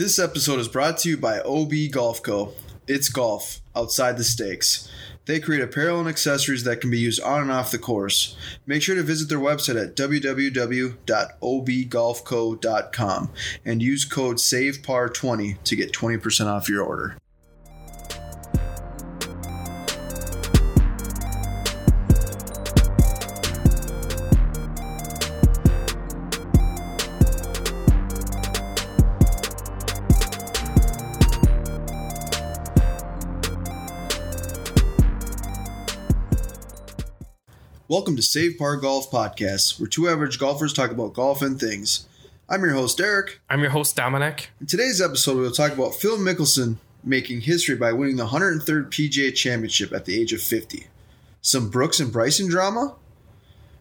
This episode is brought to you by OB Golf Co. It's golf outside the stakes. They create apparel and accessories that can be used on and off the course. Make sure to visit their website at www.obgolfco.com and use code SAVEPAR20 to get 20% off your order. Welcome to Save Par Golf Podcast, where two average golfers talk about golf and things. I'm your host, Eric. I'm your host, Dominic. In today's episode, we'll talk about Phil Mickelson making history by winning the 103rd PGA Championship at the age of 50, some Brooks and Bryson drama,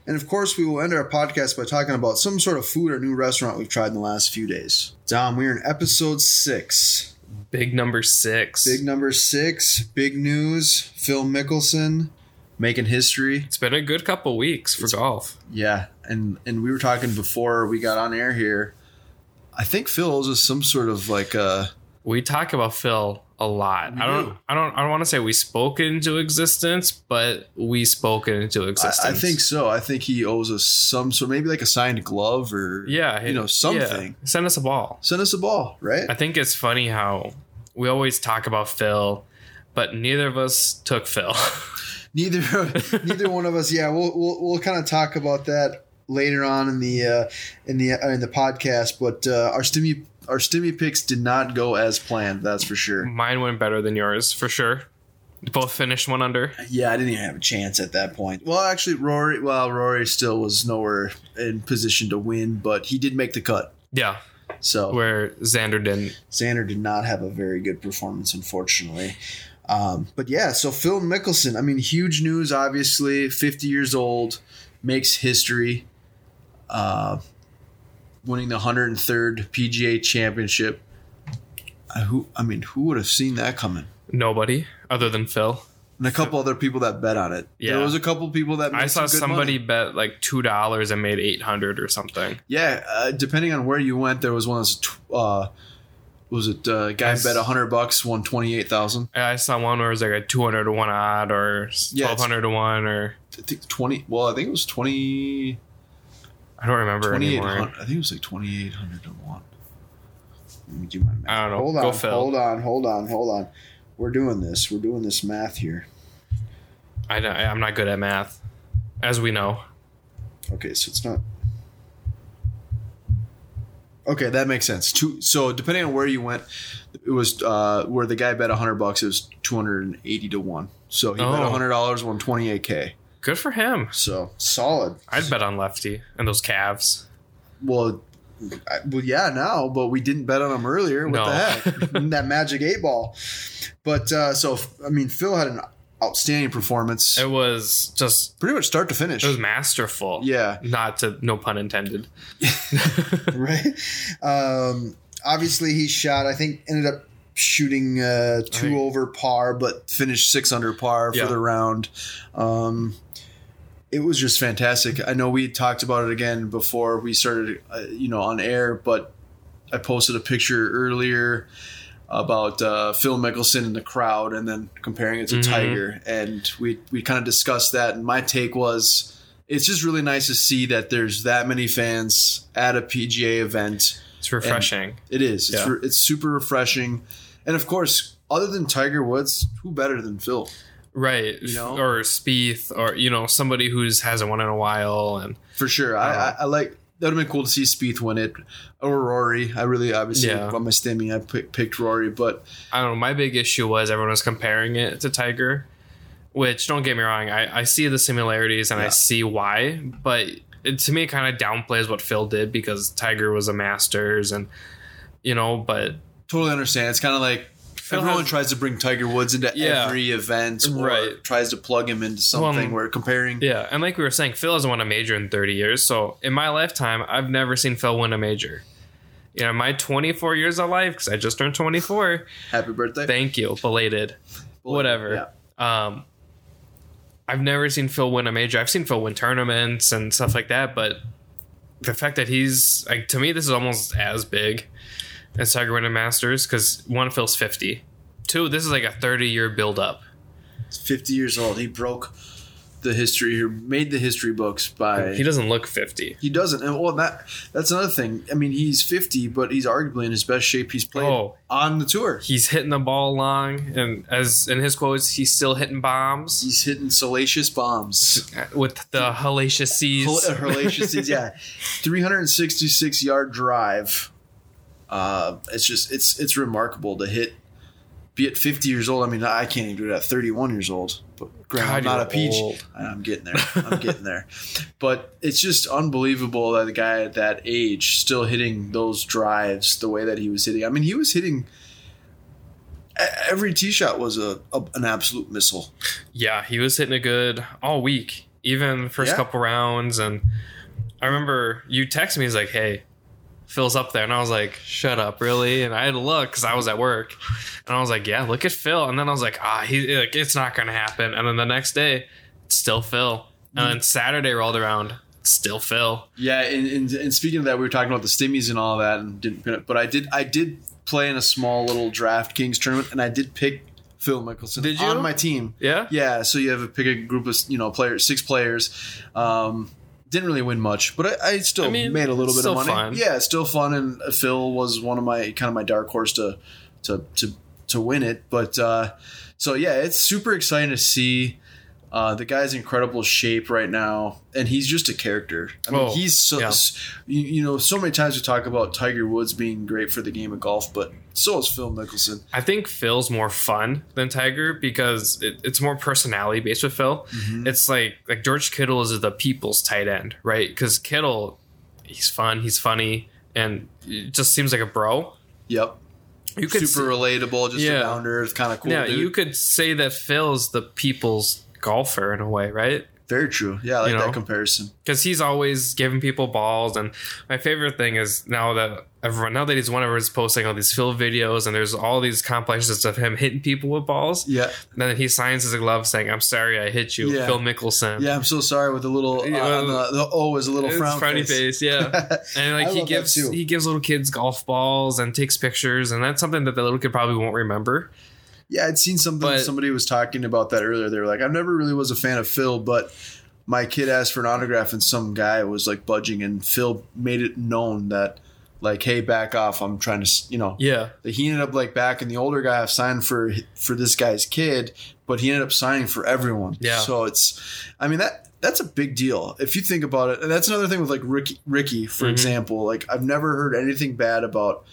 and of course, we will end our podcast by talking about some sort of food or new restaurant we've tried in the last few days. Dom, we're in episode six. Big number six. Big number six, big news. Phil Mickelson making history. It's been a good couple weeks for golf. Yeah, and and we were talking before we got on air here. I think Phil owes us some sort of like uh We talk about Phil a lot. I don't do. I don't I don't want to say we spoke into existence, but we spoke into existence. I think so. I think he owes us some sort, maybe like a signed glove or Yeah, you know, yeah. something. Send us a ball. Send us a ball, right? I think it's funny how we always talk about Phil, but neither of us took Phil. neither neither one of us. Yeah, we'll we'll, we'll kind of talk about that later on in the uh, in the uh, in the podcast. But uh, our stimmy our stimmy picks did not go as planned. That's for sure. Mine went better than yours for sure. Both finished one under. Yeah, I didn't even have a chance at that point. Well, actually, Rory. Well, Rory still was nowhere in position to win, but he did make the cut. Yeah, So where Xander didn't. Xander did not have a very good performance, unfortunately. Um, but yeah, so Phil Mickelson, I mean, huge news, obviously, 50 years old, makes history, uh, winning the 103rd PGA championship. Uh, who, I mean, who would have seen that coming? Nobody other than Phil. And a couple other people that bet on it. Yeah. There was a couple people that made I saw some somebody money. bet like two dollars and made eight hundred or something. Yeah, uh, depending on where you went, there was one that's, tw- uh, was it, uh, guy Yes. bet 100 bucks, won 28,000. I saw one where it was like a two hundred to one odd or Yeah, twelve hundred to one or I think 20, well, I think it was 20. I don't remember anymore. I think it was like 2800 to 1. Let me do my math. I don't know. Hold Go on, Phil. hold on, hold on, hold on. We're doing this. We're doing this math here. I don't- I'm not good at math, as we know. Okay, so it's not. Okay, that makes sense. Two, so depending on where you went, it was uh, where the guy bet 100 bucks. It was 280 to one. So he bet Oh. 100 dollars, won 28k. Good for him. So solid. I'd bet on lefty and those calves. Well, I, well, yeah, now, but we didn't bet on him earlier. What No. the heck? that magic eight ball. But uh, so, I mean, Phil had an outstanding performance, It was just pretty much start to finish. it was masterful. yeah, Not to no pun intended. right. Um, obviously, he shot. I think ended up shooting uh, two Right. over par, but finished six under par Yeah. for the round. Um, it was just fantastic. I know we talked about it again before we started, uh, you know, on air, but I posted a picture earlier about uh, Phil Mickelson in the crowd, and then comparing it to Mhm. Tiger, and we we kind of discussed that. And my take was, it's just really nice to see that there's that many fans at a PGA event. It's refreshing. It is. It's Yeah. re- it's super refreshing, and of course, other than Tiger Woods, who better than Phil? right. you know? Or Spieth or you know somebody who's hasn't won in a while and For sure. I, I, I like that would have been cool to see Spieth win it or Rory. I really obviously Yeah. on my stimmy I picked Rory, but I don't know. My big issue was everyone was comparing it to Tiger, which don't get me wrong, I, I see the similarities and Yeah. I see why, but it, to me, it kind of downplays what Phil did because Tiger was a Masters and you know, but totally understand. It's kind of like everyone has- tries to bring Tiger Woods into Yeah. every event or Right. tries to plug him into something Well, where comparing yeah, and like we were saying, Phil hasn't won a major in 30 years. So in my lifetime, I've never seen Phil win a major. You know, my 24 years of life, because I just turned 24. happy birthday. Thank you, belated. Whatever. Yeah. Um, I've never seen Phil win a major. I've seen Phil win tournaments and stuff like that, but the fact that he's like to me, this is almost as big. As Tiger winning Masters because one feels fifty. Two, this is like a thirty year build up. He's 50 years old. He broke the history here, made the history books by. He doesn't look fifty. He doesn't, and well, that that's another thing. I mean, he's 50, but he's arguably in his best shape he's played Oh. on the tour. He's hitting the ball long, and as in his quotes, he's still hitting bombs He's hitting salacious bombs. with the hellacious seas. Hel- Hellacious, yeah, 366 yard drive. Uh, it's just it's it's remarkable to hit. Be at 50 years old. I mean, I can't even do it at 31 years old. But granted, I'm not a peach. old. I'm getting there. I'm getting there. But it's just unbelievable that the guy at that age still hitting those drives the way that he was hitting. I mean, he was hitting. Every tee shot was a, a an absolute missile. Yeah, he was hitting it good all week, even the first Yeah. couple rounds. And I remember you texted me, he's like, hey, Phil's up there. And I was like, shut up, really? And I had to look because I was at work. And I was like, yeah, look at Phil. And then I was like, ah, he, like, it's not going to happen. And then the next day, it's still Phil. And then Saturday rolled around, it's still Phil. Yeah, and, and, and speaking of that, we were talking about the stimmies and all that, and didn't pin it. But I did I did play in a small little DraftKings tournament, and I did pick Phil Mickelson Did you? on my team. Yeah? Yeah, so you have to pick a group of you know players, six players. Um, didn't really win much, but I, I still I mean, made a little bit of money. fun. Yeah, still fun, and Phil was one of my kind of my dark horse to to to to win it. But uh, so yeah, it's super exciting to see. Uh, the guy's in incredible shape right now, and he's just a character. I mean, Oh, he's so yeah. you, you know so many times we talk about Tiger Woods being great for the game of golf, but so is Phil Mickelson. I think Phil's more fun than Tiger because it, it's more personality based with Phil. Mm-hmm. It's like like George Kittle is the people's tight end, right? Because Kittle, he's fun, he's funny, and it just seems like a bro. Yep, You could super relatable, just Yeah. a down to earth kind of cool. yeah, dude. you could say that Phil's the people's golfer in a way, right? Very true. Yeah, I like You know? that comparison. Because he's always giving people balls, and my favorite thing is now that everyone now that he's one of us posting all these Phil videos, and there's all these compilations of him hitting people with balls. Yeah, And Then he signs his glove saying, "I'm sorry, I hit you, Yeah. Phil Mickelson." yeah. I'm so sorry with the little uh, the, the O is a little frown frowny face. yeah. And like he gives he gives little kids golf balls and takes pictures, and that's something that the little kid probably won't remember. Yeah, I'd seen something. But- somebody was talking about that earlier. They were like, "I never really was a fan of Phil, but my kid asked for an autograph, and some guy was like budging, and Phil made it known that, like, hey, back off. I'm trying to, s- you know." Yeah, That he ended up like back, and the older guy signed for for this guy's kid, but he ended up signing for everyone. Yeah. So it's, I mean that that's a big deal if you think about it. And that's another thing with like Ricky, Ricky for Mhm. example. Like I've never heard anything bad about,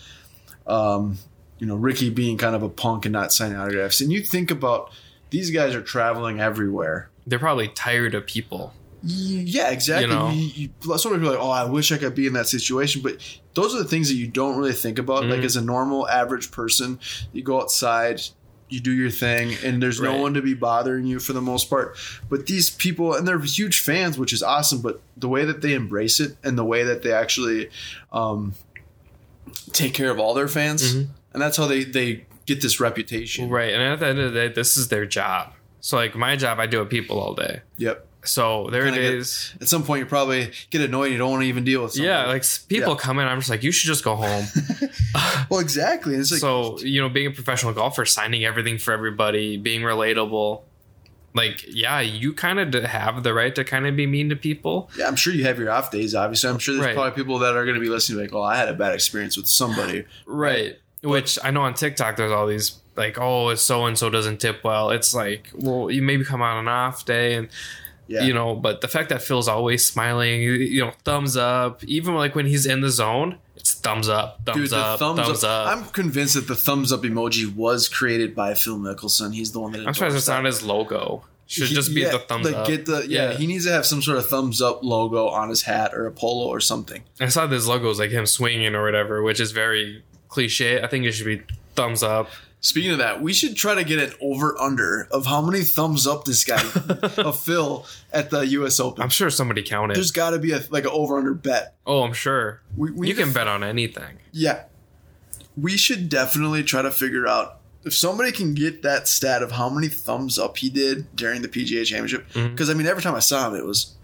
um, you know, Ricky being kind of a punk and not signing autographs. And you think about these guys are traveling everywhere. they're probably tired of people. Yeah, exactly. You know? You, you, some people are like, "Oh, I wish I could be in that situation," but those are the things that you don't really think about. Like Mhm. as a normal, average person, you go outside, you do your thing, and there's no one to be bothering you for the most part. But these people, and they're huge fans, which is awesome. But the way that they embrace it and the way that they actually um, take care of all their fans, Mhm. And that's how they they get this reputation. Right, and at the end of the day, this is their job. So like my job, I do with people all day. Yep. So there Kinda get- At some point, you probably get annoyed. You don't want to even deal with. Somebody. Yeah, like people Yeah. come in, I'm just like, you should just go home. well, exactly. It's like so you know, being a professional golfer, signing everything for everybody, being relatable, like yeah, you kind of have the right to kind of be mean to people. Yeah, I'm sure you have your off days. Obviously, I'm sure there's Right. probably people that are going to be listening, like, "Well, I had a bad experience with somebody." Right. Which I know on TikTok, there's all these like, oh, so and so doesn't tip well. It's like, well, you maybe come on an off day, and Yeah, you know, but the fact that Phil's always smiling, you know, thumbs up, even like when he's in the zone, it's thumbs up, thumbs dude, up, thumbs, thumbs, up. up. I'm convinced that the thumbs up emoji was created by Phil Mickelson. He's the one that. I'm surprised it's not his logo. Should He- just be yeah, the thumbs like, up. Get the yeah, Yeah. He needs to have some sort of thumbs up logo on his hat or a polo or something. I saw this logo is like him swinging or whatever, which is very cliche. I think it should be thumbs up. Speaking of that, we should try to get an over under of how many thumbs up this guy of Phil at the U.S. Open. I'm sure somebody counted. There's got to be a like an over under bet. oh, I'm sure. We, we You can bet on anything. Yeah. We should definitely try to figure out if somebody can get that stat of how many thumbs up he did during the PGA Championship. Mm-hmm. Because I mean, every time I saw him, it was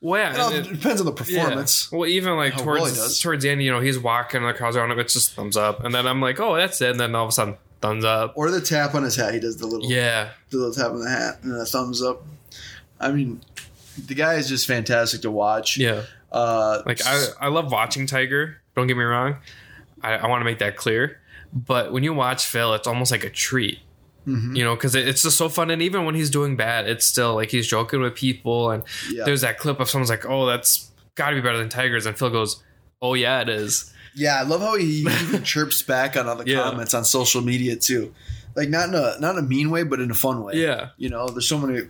Well, yeah, It it- depends on the yeah. performance. Well, even like How towards towards the end, you know, he's walking, the crowd's around him. It's just thumbs up, and then I'm like, oh, that's it. And then all of a sudden, thumbs up. Or the tap on his hat. He does the little Yeah, the little tap on the hat and a thumbs up. I mean, the guy is just fantastic to watch. yeah. Uh, Like I, I love watching Tiger. Don't get me wrong. I, I want to make that clear. But when you watch Phil, it's almost like a treat. Mhm. You know, because it, it's just so fun. And even when he's doing bad, it's still like he's joking with people. And yeah. there's that clip of someone's like, "Oh, that's got to be better than Tigers," and Phil goes, "Oh yeah, it is." Yeah, I love how he even chirps back on all the Yeah. comments on social media too. Like not in a not in a mean way, but in a fun way. Yeah. You know, there's so many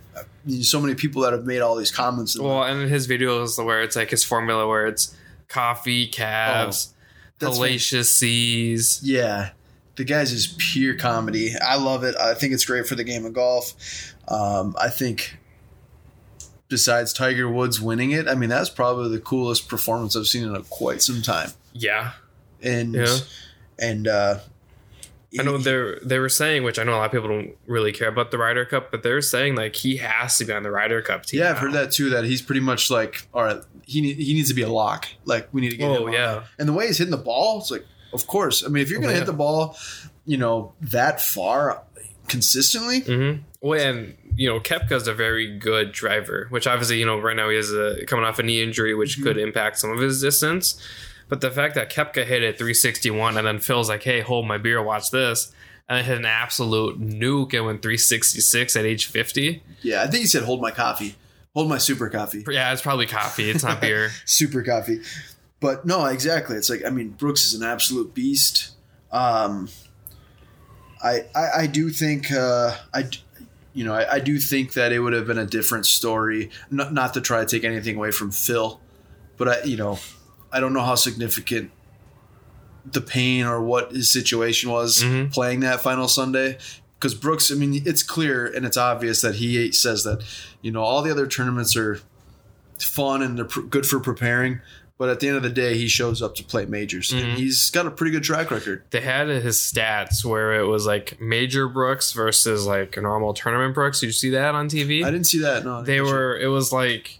so many people that have made all these comments. Well, and in his videos where it's like his formula where it's coffee, calves, that's hellacious seas. yeah, the guy's just pure comedy. I love it. I think it's great for the game of golf. Um, I think besides Tiger Woods winning it, I mean that's probably the coolest performance I've seen in a, quite some time. Yeah, And Yeah. and uh, I know they they were saying, which I know a lot of people don't really care about the Ryder Cup, but they're saying like he has to be on the Ryder Cup team. Yeah, I've now. heard that too. That he's pretty much like, all right, he he needs to be a lock. Like we need to get him. Oh on yeah, that. and the way he's hitting the ball, it's like, of course. I mean, if you're Oh, gonna yeah. hit the ball, you know that far consistently, hmm Well, and you know Koepka's a very good driver, which obviously you know right now he is a coming off a knee injury, which Mm-hmm. could impact some of his distance. But the fact that Kepka hit it 361 and then Phil's like, "Hey, hold my beer, watch this," and it hit an absolute nuke and went 366 at age 50. yeah. I think he said, "Hold my coffee, hold my super coffee, Yeah, it's probably coffee. It's not beer. super coffee." But no, exactly. It's like I mean, Brooks is an absolute beast. Um, I, I I do think uh, I. You know, I, I do think that it would have been a different story. Not, not to try to take anything away from Phil, but I, you know, I don't know how significant the pain or what his situation was Mhm. playing that final Sunday. Because Brooks, I mean, it's clear and it's obvious that he says that, you know, all the other tournaments are fun and they're pr- good for preparing. But at the end of the day, he shows up to play majors. Mhm. And he's got a pretty good track record. They had his stats where it was like major Brooks versus like a normal tournament Brooks. Did you see that on TV? I didn't see that. No, they were it was like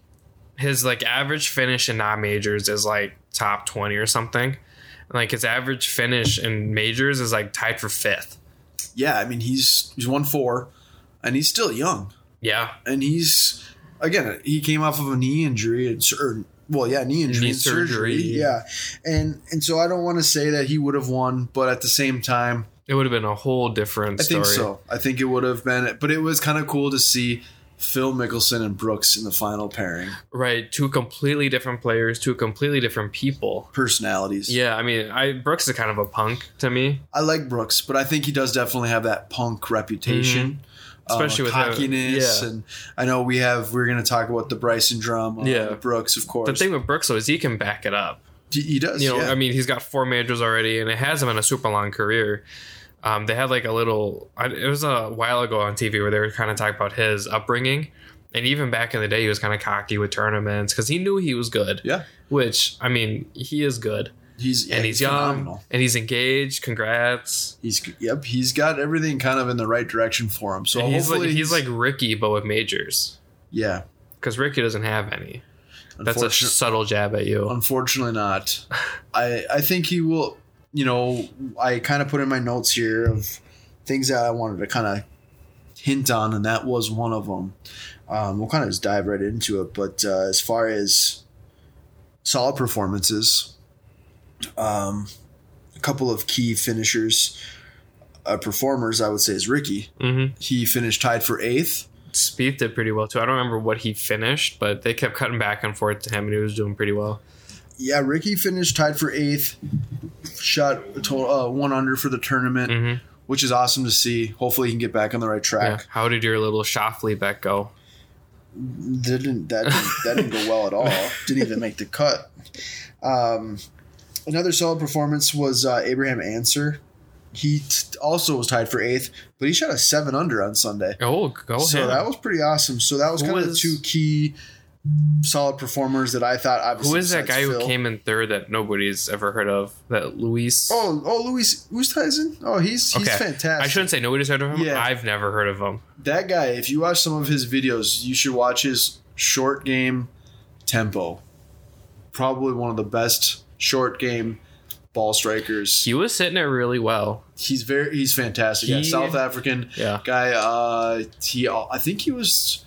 his like average finish in non majors is like top 20 or something and like his average finish in majors is like tied for fifth. Yeah, I mean, he's he's won four, and he's still young. yeah and he's again he came off of a knee injury and or, well yeah knee injury Knee and surgery. surgery. yeah. And and so i don't want to say that he would have won but at the same time it would have been a whole different i story. think so. I think it would have been but it was kind of cool to see phil mickelson and brooks in the final pairing. Right two completely different players two completely different people. Personalities. Yeah i mean i brooks is kind of a punk to me. I like brooks but i think he does definitely have that punk reputation. Mm-hmm. Especially with how- cockiness, yeah. and I know we have. We're going to talk about the Bryson drama. Yeah. Brooks, of course. the thing with brooks though is he can back it up he, he does. you know, yeah. I mean, he's got four majors already, and it hasn't been a super long career. Um, they had like a little. It was a while ago on TV where they were kind of talking about his upbringing, and even back in the day, he was kind of cocky with tournaments because he knew he was good. yeah, Which I mean, he is good, he's and he's, young, phenomenal. and he's engaged. Congrats! He's yep, he's got everything kind of in the right direction for him. So And he's like hopefully he's like Ricky, but with majors, yeah. because Ricky doesn't have any. That's a subtle jab at you. unfortunately not. I I think he will. You know, I kind of put in my notes here of things that I wanted to kind of hint on, and that was one of them. Um, we'll kind of just dive right into it. But uh, as far as solid performances, um, a couple of key finishers, uh, performers, I would say, is Ricky. hmm He finished tied for eighth. Spieth did pretty well too. I don't remember what he finished, but they kept cutting back and forth to him, and he was doing pretty well. Yeah, Ricky finished tied for eighth. Shot total uh, one under for the tournament, hmm which is awesome to see. Hopefully, he can get back on the right Yeah. track. How did your little Schauffele bet go? Didn't that didn't, that didn't go well at all? Didn't even make the cut. Um, another solid performance was uh, Abraham Ancer. He t- also was tied for eighth, but he shot a seven under on Sunday. Oh, go ahead. so ahead. that was pretty awesome. So that was Who kind of the two key solid performers that I thought. Obviously, Who is that guy besides who came in third that nobody's ever heard of? That Louis. Oh, oh, Louis Oosthuizen. Oh, he's he's Okay. fantastic. I shouldn't say nobody's heard of him. Yeah. I've never heard of him. that guy. If you watch some of his videos, you should watch his short game tempo. Probably one of the best short game ball strikers. He was hitting it really well. He's very he's fantastic. yeah, South African Yeah. guy. Uh, he I think he was.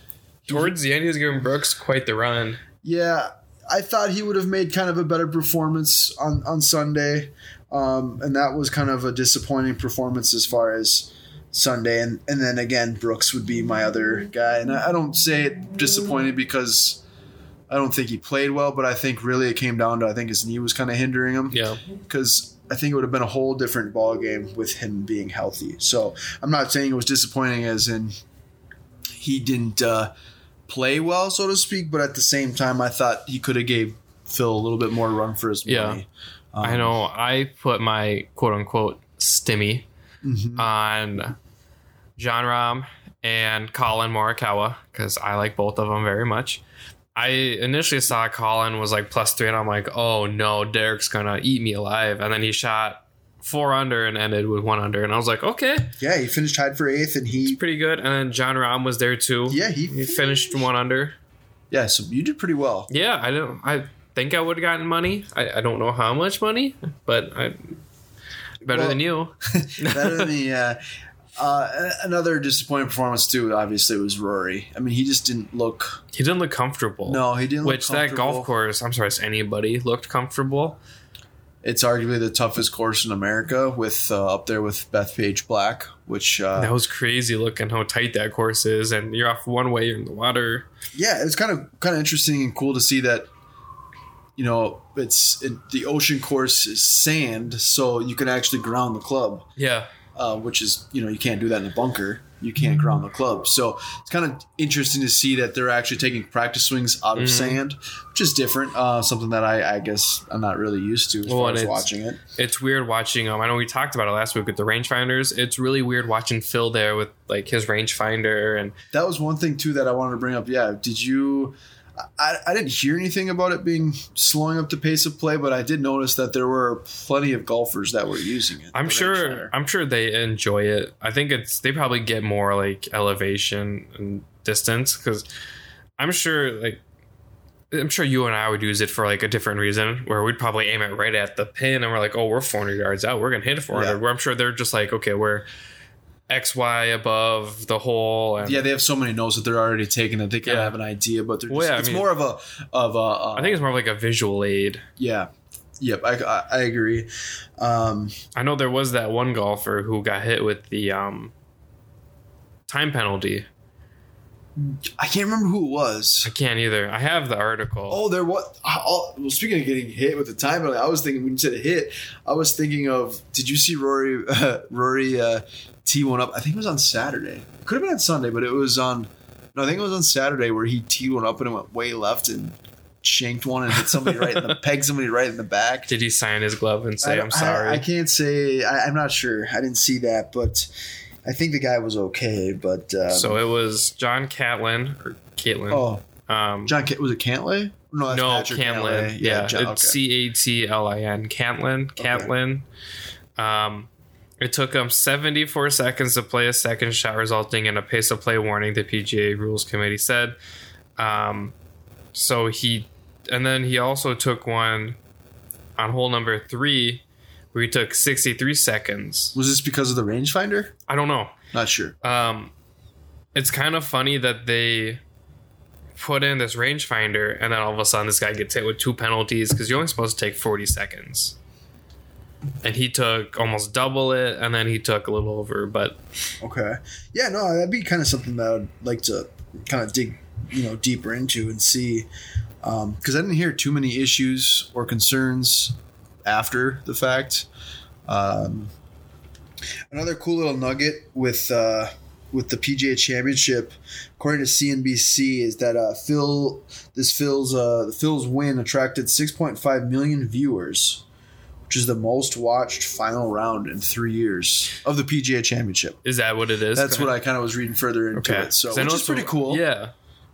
Towards the end, he was giving Brooks quite the run. Yeah, I thought he would have made kind of a better performance on on Sunday, um, and that was kind of a disappointing performance as far as Sunday. And and then again, Brooks would be my other guy, and I, I don't say it disappointed because I don't think he played well, but I think really it came down to I think his knee was kind of hindering him Yeah. because I think it would have been a whole different ball game with him being healthy. So I'm not saying it was disappointing as in he didn't uh, play well, so to speak, but at the same time, I thought he could have gave Phil a little bit more run for his Yeah. money. Um, I know I put my quote unquote stimmy mhm. on Jon Rahm and Collin Morikawa because I like both of them very much. I initially saw Collin was like plus three, and I'm like, oh no, Derek's gonna eat me alive. And then he shot four under and ended with one under, and I was like, okay, Yeah, he finished tied for eighth, and he pretty good. And then Jon Rahm was there too. yeah he, He finished one under. yeah. So you did pretty well. Yeah, I don't. I think I would have gotten money. I, I don't know how much money, but I better Well- than you. Better than the. Uh, uh, another disappointing performance too. Obviously, was Rory. I mean, he just didn't look. He didn't look comfortable. No, he didn't. Which that golf course, I'm sorry, anybody looked comfortable. It's arguably the toughest course in America, with uh, up there with Bethpage Black, which uh, That was crazy looking how tight that course is, and you're off one way, you're in the water. yeah, it's kind of kind of interesting and cool to see that. You know, it's it, the ocean course is sand, so you can actually ground the club, Yeah, uh, which is you know you can't do that in a bunker. You can't ground the club, so it's kind of interesting to see that they're actually taking practice swings out of Mhm. sand, which is different. Uh, something that I, I guess I'm not really used to as Well, far as watching it. it's weird watching. Um, I know we talked about it last week with the rangefinders. It's really weird watching Phil there with like his rangefinder, and That was one thing too that I wanted to bring up. Yeah, did you? I, I didn't hear anything about it being slowing up the pace of play, but I did notice that there were plenty of golfers that were using it. I'm sure. I'm sure they enjoy it. I think it's they probably get more like elevation and distance because I'm sure like. I'm sure you and I would use it for like a different reason, where we'd probably aim it right at the pin, and we're like, "Oh, we're 400 yards out. We're gonna hit it 400." Yeah. Where I'm sure they're just like, "Okay, we're X, Y above the hole." And Yeah, they have so many notes that they're already taking that they kind of have an idea, but they're just, Well, yeah, I it's mean- more of a of a. Uh, I think it's more like a visual aid. yeah, yep, I, I, I agree. Um, I know there was that one golfer who got hit with the um, time penalty. I can't remember who it was. I can't either. I have the article. Oh, there what? Oh, well, speaking of getting hit with the time penalty, I was thinking when you said hit, I was thinking of. Did you see Rory? Uh, Rory uh, tee one up. I think it was on Saturday. It Could have been on Sunday, but it was on. No, I think it was on Saturday where he teed one up and it went way left and shanked one and hit somebody right in the pegged somebody right in the back. Did he sign his glove and say, I- "I'm sorry"? I, I can't say. I, I'm not sure. I didn't see that, but I think the guy was okay. But um, so it was John Catlin or Caitlin. oh, um, John was it Cantlay? No, that's no, Patrick Cantlin. Yeah, John- it's. C A T L I N. Cantlin. Catlin. Um, it took him 74 seconds to play a second shot, resulting in a pace of play warning. The PGA Rules Committee said. Um, so he, and then he also took one on hole number three, where he took 63 seconds. Was this because of the rangefinder? I don't know. Not sure. um, it's kind of funny that they put in this rangefinder and then all of a sudden this guy gets hit with two penalties because you're only supposed to take 40 seconds and he took almost double it and then he took a little over but Okay. Yeah, no, that'd be kind of something that I'd like to kind of dig, you know, deeper into and see. Because I didn't hear too many issues or concerns after the fact. Um, another cool little nugget with uh, with the PGA Championship, according to CNBC, is that uh, Phil this Phil's uh, Phil's win attracted 6.5 million viewers. Which is the most watched final round in three years of the PGA Championship. is that what it is That's what I kind of was reading further into okay it. So, which is pretty cool. yeah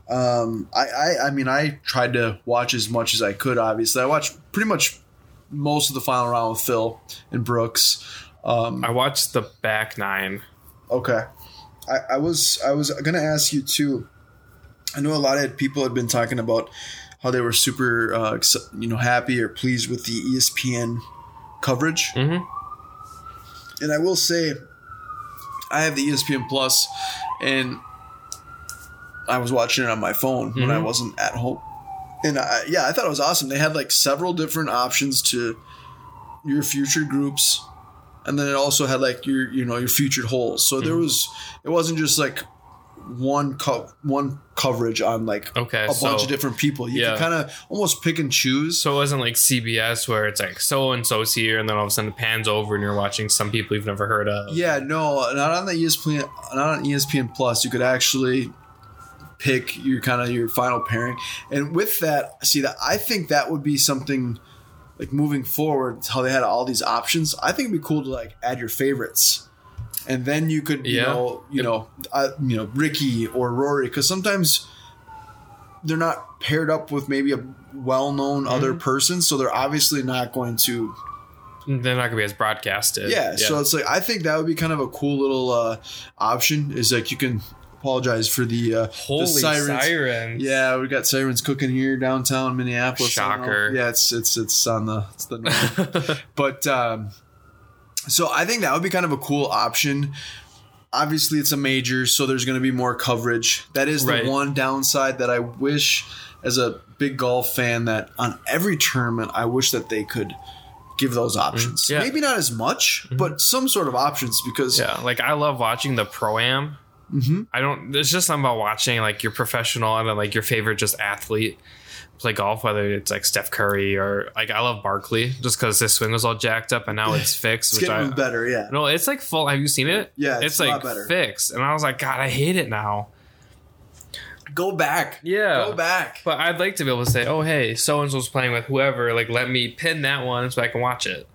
Um, I, I, I mean, I tried to watch as much as I could. Obviously, I watched pretty much most of the final round with Phil and Brooks. Um, i watched the back nine okay, I, I was I was gonna ask you too. I know a lot of people had been talking about how they were super, uh, you know, happy or pleased with the ESPN coverage. Mm-hmm. And I will say, I have the ESPN Plus, and I was watching it on my phone when I Mhm. wasn't at home. And I, yeah, I thought it was awesome. They had like several different options to your future groups, and then it also had like your you know your featured holes. So there was it wasn't just like one co- one coverage on like Okay, a so bunch of different people. You yeah. could kind of almost pick and choose. so it wasn't like CBS where it's like so and so's here, and then all of a sudden it pans over and you're watching some people you've never heard of. Yeah, no, not on the ESPN, not on ESPN Plus. You could actually pick your kind of your final pairing, and with that, see that I think that would be something like moving forward. How they had all these options. I think it'd be cool to like add your favorites, and then you could you Yeah. know you know uh, you know Ricky or Rory because sometimes they're not paired up with maybe a well-known Mm-hmm. other person, so they're obviously not going to They're not gonna be as broadcasted. yeah, so it's like I think that would be kind of a cool little uh, option. Is like you can apologize for the uh, holy the sirens. sirens. Yeah, we got sirens cooking here downtown Minneapolis. I don't know. Shocker. Yeah, it's it's it's on the it's the north. but um, so I think that would be kind of a cool option. Obviously, it's a major, so there's going to be more coverage. That is the Right. one downside that I wish, as a big golf fan, that on every tournament, I wish that they could give those options. Mm-hmm. Yeah. Mm-hmm. Maybe not as much, but some sort of options because Yeah, like I love watching the pro am. Mhm. I don't. There's just something about watching like your professional and then like your favorite just athlete play golf, whether it's like Steph Curry or like I love Barkley just because his swing was all jacked up and now it's fixed. it's which getting I better. Yeah. no, it's like full. Have you seen it? Yeah, it's it's, a lot like better. fixed, and I was like, God, I hate it now. Go back. Yeah, Go back. But I'd like to be able to say, oh hey, so and so's playing with whoever. Like, let me pin that one so I can watch it.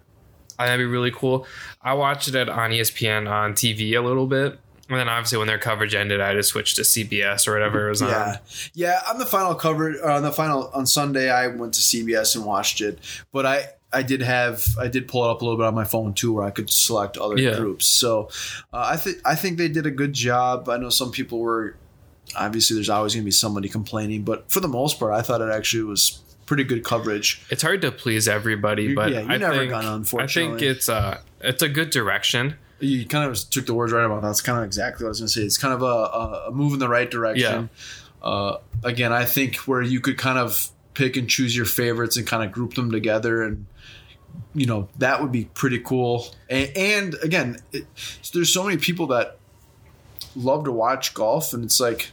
That'd be really cool. I watched it on ESPN on TV a little bit, and then obviously when their coverage ended, I just switched to CBS or whatever it was Yeah, on. yeah. On the final cover, uh, on the final on Sunday, I went to CBS and watched it. But I, I did have, I did pull it up a little bit on my phone too, where I could select other Yeah. groups. So, uh, I think I think they did a good job. I know some people were, obviously, there's always going to be somebody complaining, but for the most part, I thought it actually was pretty good coverage. It's hard to please everybody, but yeah, you're I never think gonna, I think it's a it's a good direction. You kind of took the words right about that. That's kind of exactly what I was going to say. It's kind of a, a, move in the right direction. Uh, again, I think where you could kind of pick and choose your favorites and kind of group them together, and you know that would be pretty cool. And, and again, it, there's so many people that love to watch golf, and it's like,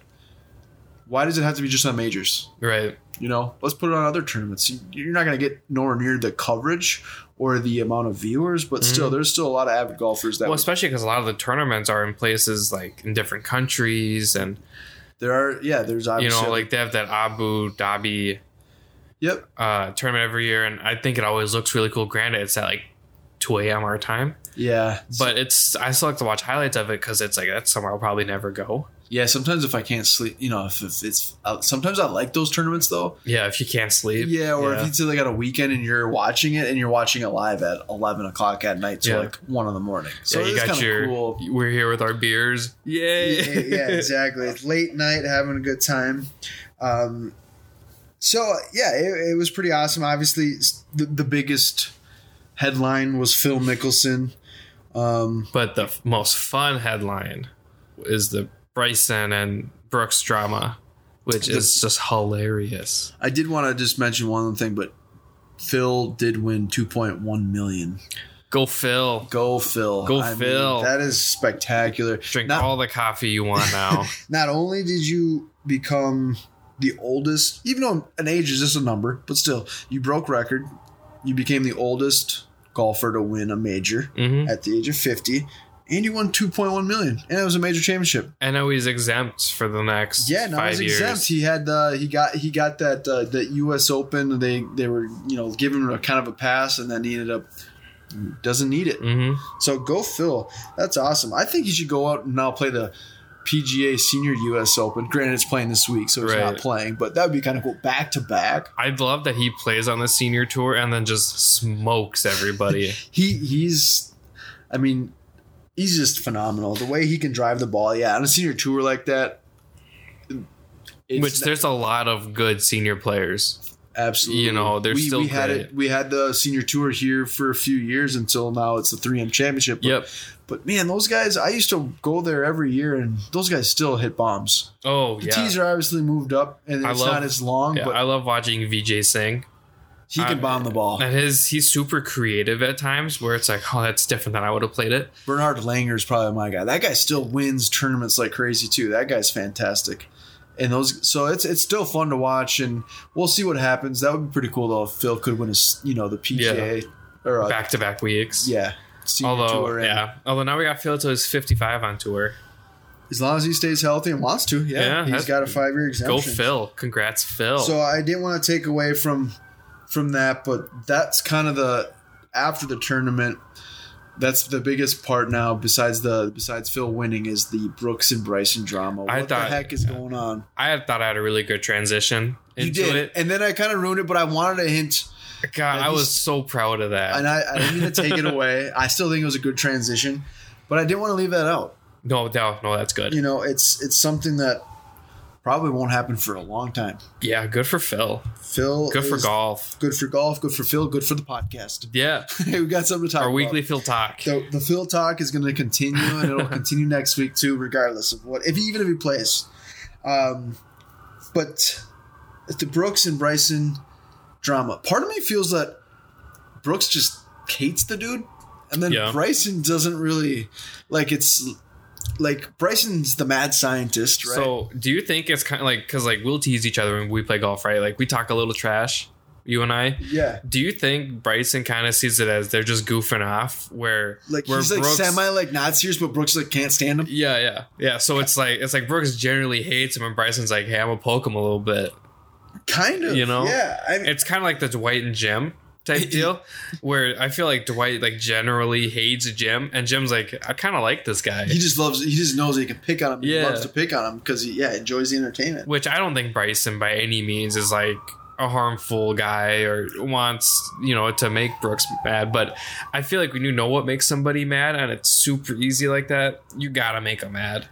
why does it have to be just on majors? Right. You know, let's put it on other tournaments. You're not going to get nowhere near the coverage or the amount of viewers, but still, there's still a lot of avid golfers that Well, would especially because a lot of the tournaments are in places like in different countries, and There are, yeah. There's you know, like they have that Abu Dhabi yep, uh, tournament every year, and I think it always looks really cool. Granted, it's at like 2 a.m. our time, yeah, but it's I still like to watch highlights of it because it's like that's somewhere I'll probably never go. Yeah. Sometimes if I can't sleep, you know, if, if it's uh, sometimes I like those tournaments though. Yeah, if you can't sleep. Yeah, or if you it's like on a weekend and you're watching it and you're watching it live at eleven o'clock at night to Yeah. like one in the morning. So yeah, you it's got kind of your. cool. We're here with our beers. Yay! yeah, yeah, exactly. It's late night, having a good time. Um, so yeah, it, it was pretty awesome. Obviously, the, the biggest headline was Phil Mickelson. Um, But the f- most fun headline is the Bryson and Brooks drama, which is just hilarious. I did want to just mention one other thing, but Phil did win two point one million. Go Phil. Go Phil. Go I mean, Phil. that is spectacular. Drink Not- all the coffee you want now. not only did you become the oldest, even though an age is just a number, but still, you broke record. You became the oldest golfer to win a major hmm at the age of 50, and he won 2.1 million, and it was a major championship. and now he's exempt for the next Yeah, no, five he's years. exempt. He had uh, he got he got that uh, that U.S. Open. They they were you know giving him a kind of a pass, and then he ended up doesn't need it. hmm So go Phil. That's awesome. I think he should go out and now play the PGA Senior U.S. Open. Granted, it's playing this week, so he's not playing. But that would be kind of cool. Back to back. I'd love that he plays on the senior tour and then just smokes everybody. He he's, I mean, he's just phenomenal. The way he can drive the ball. Yeah, on a senior tour like that. It's Which there's a lot of good senior players. absolutely you know, they're we, still we had great. it. We had the senior tour here for a few years until now. It's the 3M championship. But, Yep. But man, those guys, I used to go there every year, and those guys still hit bombs. Oh The yeah. tees are obviously moved up, and it's love- not as long, yeah, but I love watching Vijay Singh. He can I- bomb the ball. And his he's super creative at times where it's like, oh, that's different than I would have played it. Bernard Langer is probably my guy. That guy still wins tournaments like crazy too. That guy's fantastic. And those, so it's it's still fun to watch, and we'll see what happens. That would be pretty cool though. If Phil could win a, s- you know, the PGA or uh, Back to back weeks. yeah, Although, yeah. Although now we got Phil to his 55 on tour. as long as he stays healthy and wants to, yeah, Yeah, he's got a five year exemption. Go. Phil. Congrats, Phil. So I didn't want to take away from from that, but that's kind of the after the tournament. That's the biggest part now. Besides the besides Phil winning, is the Brooks and Bryson drama. What I the heck is going on? I had thought I had a really good transition into You did, it. and then I kind of ruined it. But I wanted to hint, God, I was so proud of that. and I, I didn't mean to take it away. I still think it was a good transition, but I didn't want to leave that out. no, no, no, that's good. You know, it's it's something that probably won't happen for a long time. Yeah, good for Phil. Phil, Good for golf. Good for golf. Good for Phil. Good for the podcast. Yeah, we got something to talk our about. weekly Phil talk. The, the Phil talk is going to continue, and it'll continue next week too, regardless of what, if even if he plays. Um, but the Brooks and Bryson drama, part of me feels that Brooks just hates the dude, and then Yeah. Bryson doesn't really like. It's like Bryson's the mad scientist, right? So, do you think it's kind of like because like we'll tease each other when we play golf, right? Like we talk a little trash, you and I. yeah, Do you think Bryson kind of sees it as they're just goofing off, where like where he's like semi like not serious, but Brooks like can't stand him. Yeah, yeah, yeah. So it's like it's like Brooks generally hates him, and Bryson's like, "Hey, I'm gonna poke him a little bit." Kind of, You know? Yeah, I mean, It's kind of like the Dwight and Jim type deal, where I feel like Dwight like generally hates Jim, and Jim's like, "I kind of like this guy," he just loves. He just knows he can pick on him. He loves to pick on him because he yeah enjoys the entertainment. which I don't think Bryson by any means is like a harmful guy or wants you know to make Brooks mad. But I feel like when you know what makes somebody mad and it's super easy like that, you gotta make them mad.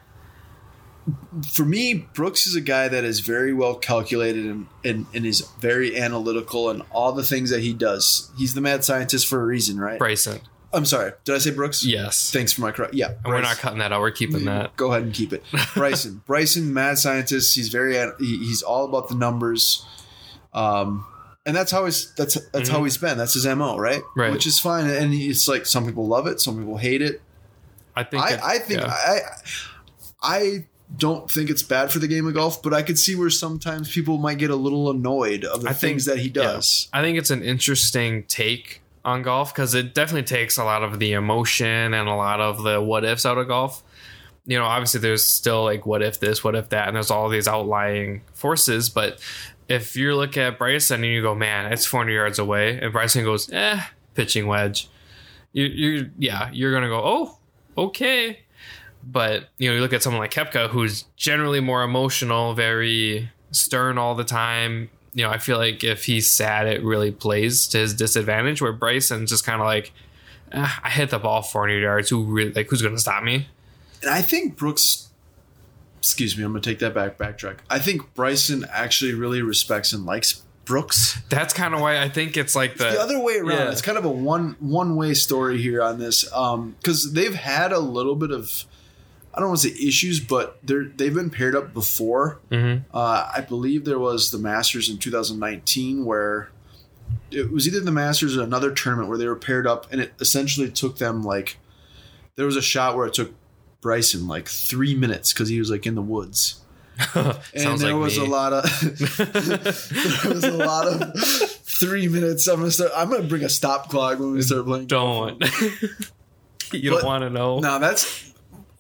For me, Brooks is a guy that is very well calculated and, and, and is very analytical and all the things that he does. He's the mad scientist for a reason, right? Bryson, I'm sorry. Did I say Brooks? yes, Thanks for my correct. Yeah. and we're not cutting that out. We're keeping that. Go ahead and keep it. Bryson. Bryson, mad scientist. He's very. He's all about the numbers. Um, and that's how he's. That's that's how he's been. That's his mo, right? Mm-hmm. Right. Which is fine. And it's like some people love it, some people hate it. I think. I, I think yeah. I I don't think it's bad for the game of golf, but I could see where sometimes people might get a little annoyed of the I think- things that he does. I think it's an interesting take on golf because it definitely takes a lot of the emotion and a lot of the what ifs out of golf. You know, obviously there's still like what if this, what if that, and there's all these outlying forces. But if you look at Bryson and you go, man, it's 400 yards away, and Bryson goes, eh, pitching wedge, you, you, yeah, you're gonna go, oh, okay. But you know, you look at someone like Koepka, who's generally more emotional, very stern all the time. You know, I feel like if he's sad, it really plays to his disadvantage. Where Bryson's just kind of like, ah, I hit the ball 400 yards. Who really like? Who's going to stop me? And I think Brooks excuse me, I'm gonna take that back backtrack. I think Bryson actually really respects and likes Brooks. That's kind of why I think it's like the, the other way around. yeah. It's kind of a one one way story here on this, because they've had a little bit of I don't want to say issues, but they're they've been paired up before. Mhm. Uh, I believe there was the Masters in 2019 where it was either the Masters or another tournament where they were paired up, and it essentially took them like there was a shot where it took Bryson like three minutes because he was like in the woods. And there like was me. a lot of there was a lot of three minutes. I'm gonna start. I'm gonna bring a stop clock when we start playing. don't. you But- don't want to know. No, that's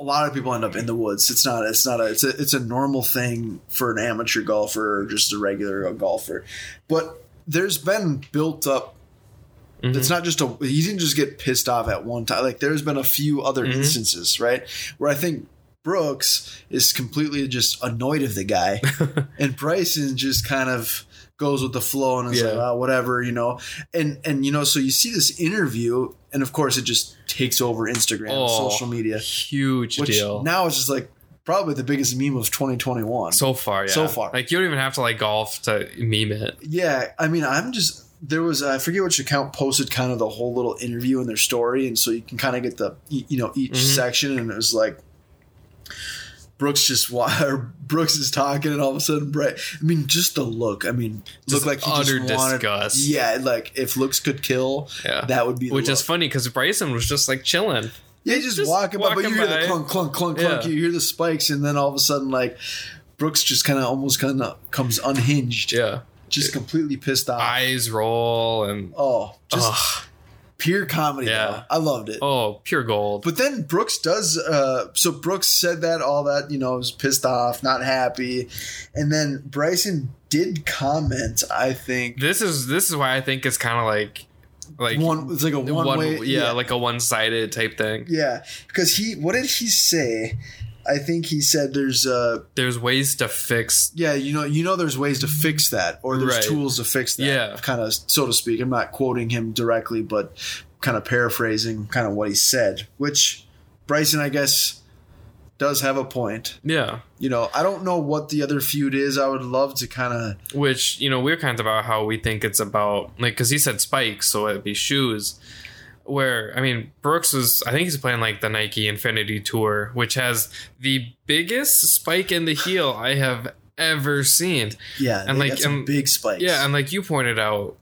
a lot of people end up in the woods. It's not. It's not a. It's a. It's a normal thing for an amateur golfer or just a regular golfer. But there's been built up. Mm-hmm. It's not just a. He didn't just get pissed off at one time. Like there's been a few other Mm-hmm. instances, right, where I think. Brooks is completely just annoyed of the guy, and Bryson just kind of goes with the flow and is like, oh, whatever, you know. And and you know, so you see this interview, and of course, it just takes over Instagram, Oh, social media. Huge Which deal. now it's just like probably the biggest meme of 2021. So far, yeah. So far. Like you don't even have to like golf to meme it. yeah, I mean, I'm just there was I forget which account posted kind of the whole little interview in their story, and so you can kind of get the you know each Mhm. section, and it was like Brooks just or Brooks is talking, and all of a sudden Brett. I mean, just the look. I mean, Just look like he utter just wanted. disgust. Yeah, like if looks could kill, Yeah. that would be. The Which is funny because Bryson was just like chilling. Yeah, just, just walking by, but walking you hear the clunk, clunk, clunk, clunk. Yeah. You hear the spikes, and then all of a sudden, like Brooks just kind of almost kind of comes unhinged, Yeah. just completely pissed off. Eyes roll and oh, just Ugh. Pure comedy. Yeah. though. I loved it. oh, pure gold. But then Brooks does. Uh, so Brooks said that all that you know was pissed off, not happy, and then Bryson did comment. I think This is this is why I think it's kind of like like one. It's like a one, one way. yeah, like a one sided type thing. yeah, because he. What did he say? I think he said there's uh There's ways to fix. yeah you know you know there's ways to fix that or there's Right. tools to fix that Yeah. kind of so to speak i'm not quoting him directly but kind of paraphrasing kind of what he said which bryson i guess does have a point Yeah, you know i don't know what the other feud is i would love to kind of which you know we're kind of about how we think it's about like because he said spikes, so it'd be shoes. Where I mean, Brooks was I think he's playing like the Nike Infinity Tour, which has the biggest spike in the heel I have ever seen. yeah And, like, and- big spikes Yeah, and like you pointed out,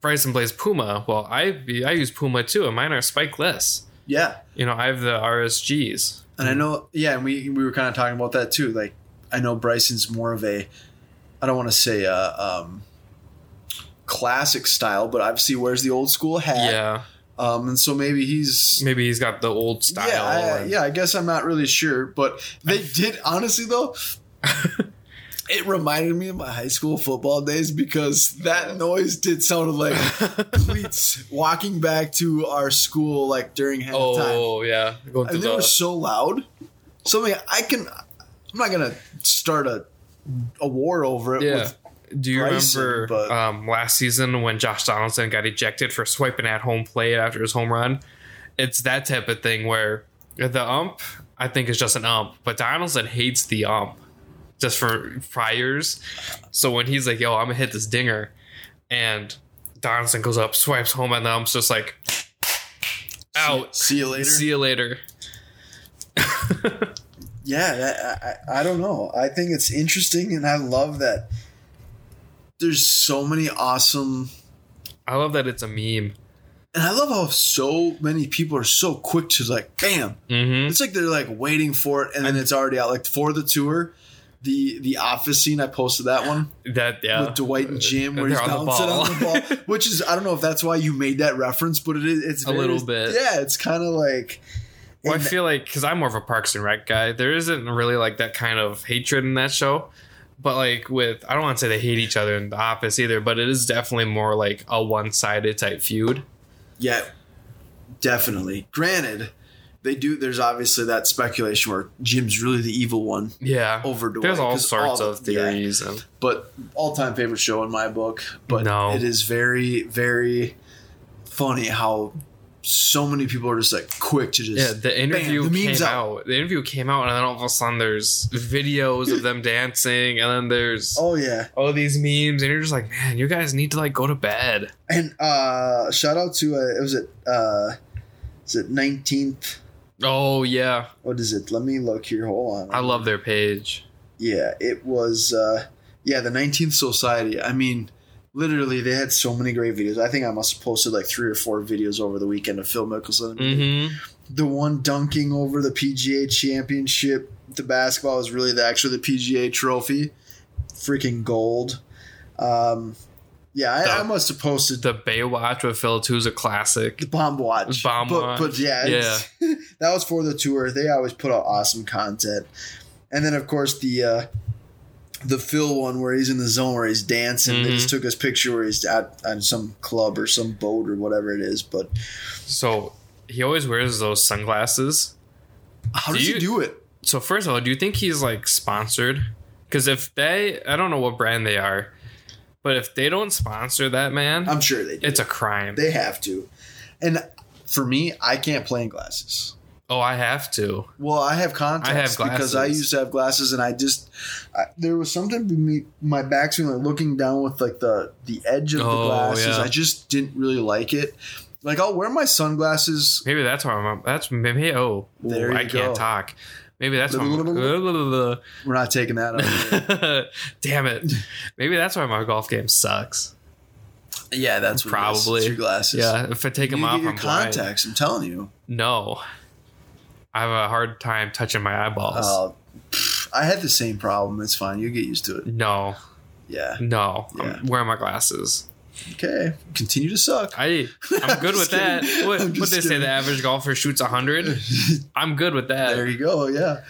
Bryson plays Puma. Well, I I use Puma too, and mine are spikeless. yeah You know, I have the RSGs. and i know yeah and we we were kind of talking about that too like i know bryson's more of a i don't want to say uh um classic style but obviously wears the old school hat Yeah, Um, and so maybe he's maybe he's got the old style. yeah, I, yeah. I guess I'm not really sure, but they did honestly though. it reminded me of my high school football days because that noise did sound like cleats walking back to our school like during halftime, Oh yeah, going and they the were so loud. Something I can. I'm not gonna start a a war over it. yeah. With, Do you Bryson, remember but- um, last season when Josh Donaldson got ejected for swiping at home plate after his home run? It's that type of thing where the ump, I think, is just an ump, but Donaldson hates the ump just for priors. So when he's like, "Yo, I'm gonna hit this dinger," and Donaldson goes up, swipes home, and the ump's just like, "Out, See you later. see you later." yeah I, I, I don't know i think it's interesting and i love that there's so many awesome I love that it's a meme. and i love how so many people are so quick to like bam Mm-hmm. it's like they're like waiting for it and then it's already out like for the tour the the office scene i posted that one That yeah, with dwight and jim where They're he's on the bouncing ball. on the ball which is i don't know if that's why you made that reference but it is it's A little bit. yeah it's kind of like Well, I feel like because I'm more of a Parks and Rec guy, there isn't really like that kind of hatred in that show. But like with, I don't want to say they hate each other in the office either, but it is definitely more like a one-sided type feud. Yeah, definitely. Granted, they do. There's obviously that speculation where Jim's really the evil one Yeah, over Dwight. there's all sorts all- of yeah. theories, and But all time favorite show in my book. But No. it is very, very funny how so many people are just like quick to just yeah, the interview the came meme's out. out. The interview came out, and then all of a sudden there's videos of them dancing, and then there's Oh yeah, all these memes, and you're just like, man, you guys need to like go to bed. and uh shout out to uh, it was it uh is it nineteenth? Oh yeah, What is it? Let me look here. Hold on. I love their page. Yeah, it was. Uh, yeah, the 19th Society. I mean, literally, they had so many great videos. I think I must have posted like three or four videos over the weekend of Phil Mickelson. Mm-hmm. The one dunking over the PGA Championship, the basketball was really the actually the PGA trophy, freaking gold. Um, yeah, I, I must have posted The Baywatch with Phil too is a classic. the bomb watch. Bomb but, watch. But yeah, it's- that was for the tour. They always put out awesome content. And then of course the uh the Phil one where he's in the zone where he's dancing. They Mhm. just took his picture where he's at on some club or some boat or whatever it is. But So he always wears those sunglasses. how Do does you- he do it? So first of all, do you think he's like sponsored? Because if they, I don't know what brand they are, but if they don't sponsor that man, I'm sure they do. it's a crime. they have to. And for me, I can't play in glasses. Oh, I have to. Well, I have contacts I have because I used to have glasses, and I just I, there was something to me. My back's being like looking down with like the the edge of the Oh, glasses. yeah. I just didn't really like it. Like I'll wear my sunglasses. Maybe that's why I'm. That's maybe. Oh, There I can't talk. Maybe that's why. We're not taking that out. Damn it. Maybe that's why my golf game sucks. yeah, that's. Probably. Your glasses. Yeah, if I take You them off, your I'm blind. contacts. I'm telling you. No, I have a hard time touching my eyeballs. Oh, pff, I had the same problem. It's fine. You get used to it. no, Yeah. no, Yeah. I'm wearing my glasses. Okay. Continue to suck. I I'm good with just that. What what they say? The average golfer shoots hundred. I'm good with that. There you go. Yeah.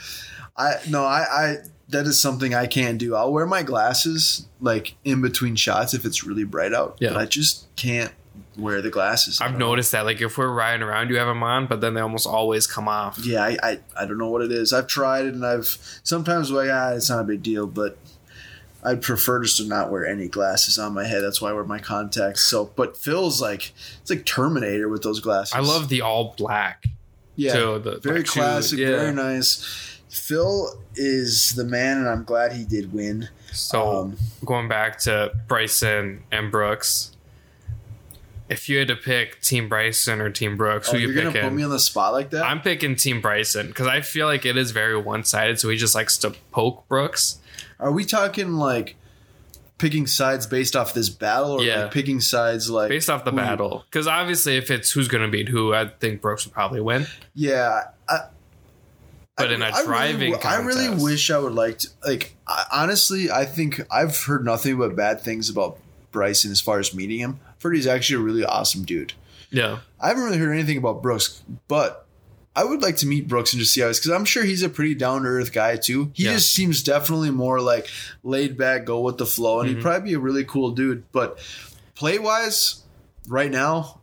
I no. I. I that is something I can't do. I'll wear my glasses like in between shots if it's really bright out. Yeah. But I just can't wear the glasses. I I've noticed that. Like if we're riding around, you have them on, but then they almost always come off. Yeah, I, I I don't know what it is. I've tried it and I've sometimes like ah, it's not a big deal, but I'd prefer just to not wear any glasses on my head. That's why I wear my contacts. So, but Phil's like it's like Terminator with those glasses. I love the all black. yeah, too, the very black classic, yeah. very nice. Phil is the man, and I'm glad he did win. So Um, going back to Bryson and Brooks, if you had to pick Team Bryson or Team Brooks, Oh, who you you're gonna put me on the spot like that? I'm picking Team Bryson because I feel like it is very one sided. So he just likes to poke Brooks. Are we talking like picking sides based off this battle, or Yeah. like picking sides like based off the who- battle. Because obviously, if it's who's going to beat who, I think Brooks would probably win. Yeah, I, But I- in a I really driving w- I really wish I would like to like. I, honestly, I think I've heard nothing but bad things about Bryson as far as meeting him. He's actually a really awesome dude. Yeah, I haven't really heard anything about Brooks, but I would like to meet Brooks and just see how he's because I'm sure he's a pretty down to earth guy too. He Yeah. just seems definitely more like laid back, go with the flow, and Mhm. he'd probably be a really cool dude. But play wise, right now,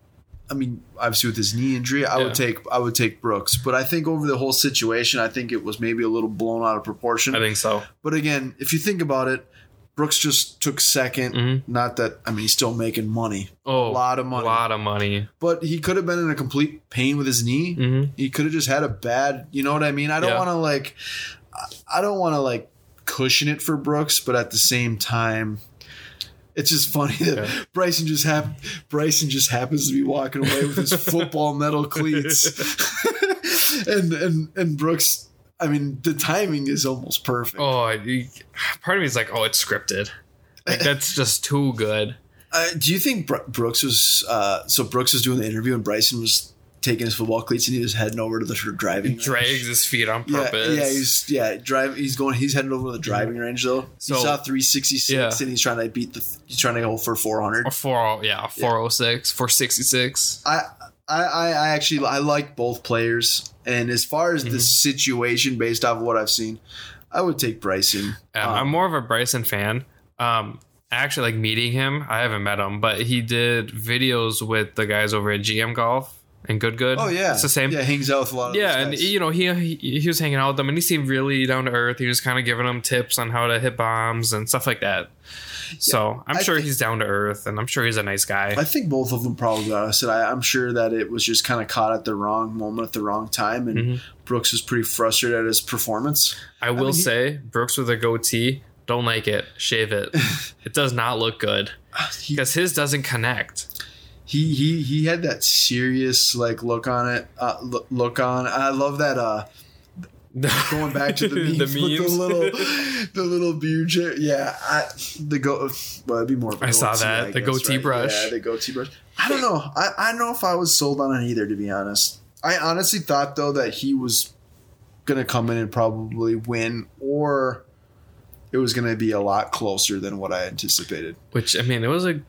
I mean, obviously with his knee injury, I Yeah. would take I would take Brooks. But I think over the whole situation, I think it was maybe a little blown out of proportion. I think so. But again, if you think about it, Brooks just took 2nd Mhm. Not that I mean he's still making money, Oh, a lot of money, A lot of money. but he could have been in a complete pain with his knee. hmm He could have just had a bad, you know what I mean? I don't Yeah. want to like, I- I don't want to like cushion it for Brooks, but at the same time, it's just funny that Yeah. Bryson just hap- Bryson just happens to be walking away with his football metal cleats, and and and Brooks. I mean, the timing is almost perfect. Oh, part of me is like, oh, it's scripted. Like that's just too good. Uh, do you think Br- Brooks was uh, so? Brooks was doing the interview, and Bryson was taking his football cleats, and he was heading over to the sort of driving. He drags his feet on purpose. yeah, he's yeah drive. He's going. He's heading over to the driving range though. So- he saw three sixty six, Yeah. and he's trying to beat the. He's trying to go for four hundred. Four, yeah, 406, 466. I, I, I I actually I like both players, and as far as Mm-hmm. the situation, based off of what I've seen, I would take Bryson. Um, Um, I'm more of a Bryson fan. Um, I actually like meeting him. I haven't met him, but he did videos with the guys over at GM Golf and Good Good. oh yeah, it's the same. Yeah, hangs out with a lot of. Yeah, and you know he, he he was hanging out with them, and he seemed really down to earth. He was kind of giving them tips on how to hit bombs and stuff like that. So I'm I sure think- he's down to earth, and I'm sure he's a nice guy. I think both of them probably are. I said I, I'm sure that it was just kind of caught at the wrong moment at the wrong time, and Mhm. Brooks was pretty frustrated at his performance. I will mean, he- say, Brooks with a goatee, don't like it. Shave it. it does not look good because his doesn't connect. he he he had that serious like look on it uh, look on i love that uh going back to the memes, the with the little the little beard yeah I, the go well it'd be more I saw that, I the guess, goatee right? brush. yeah the goatee brush. I don't know. I, I don't know if i was sold on it either to be honest. I honestly thought though that he was gonna come in and probably win or it was gonna be a lot closer than what i anticipated. Which I mean, it was a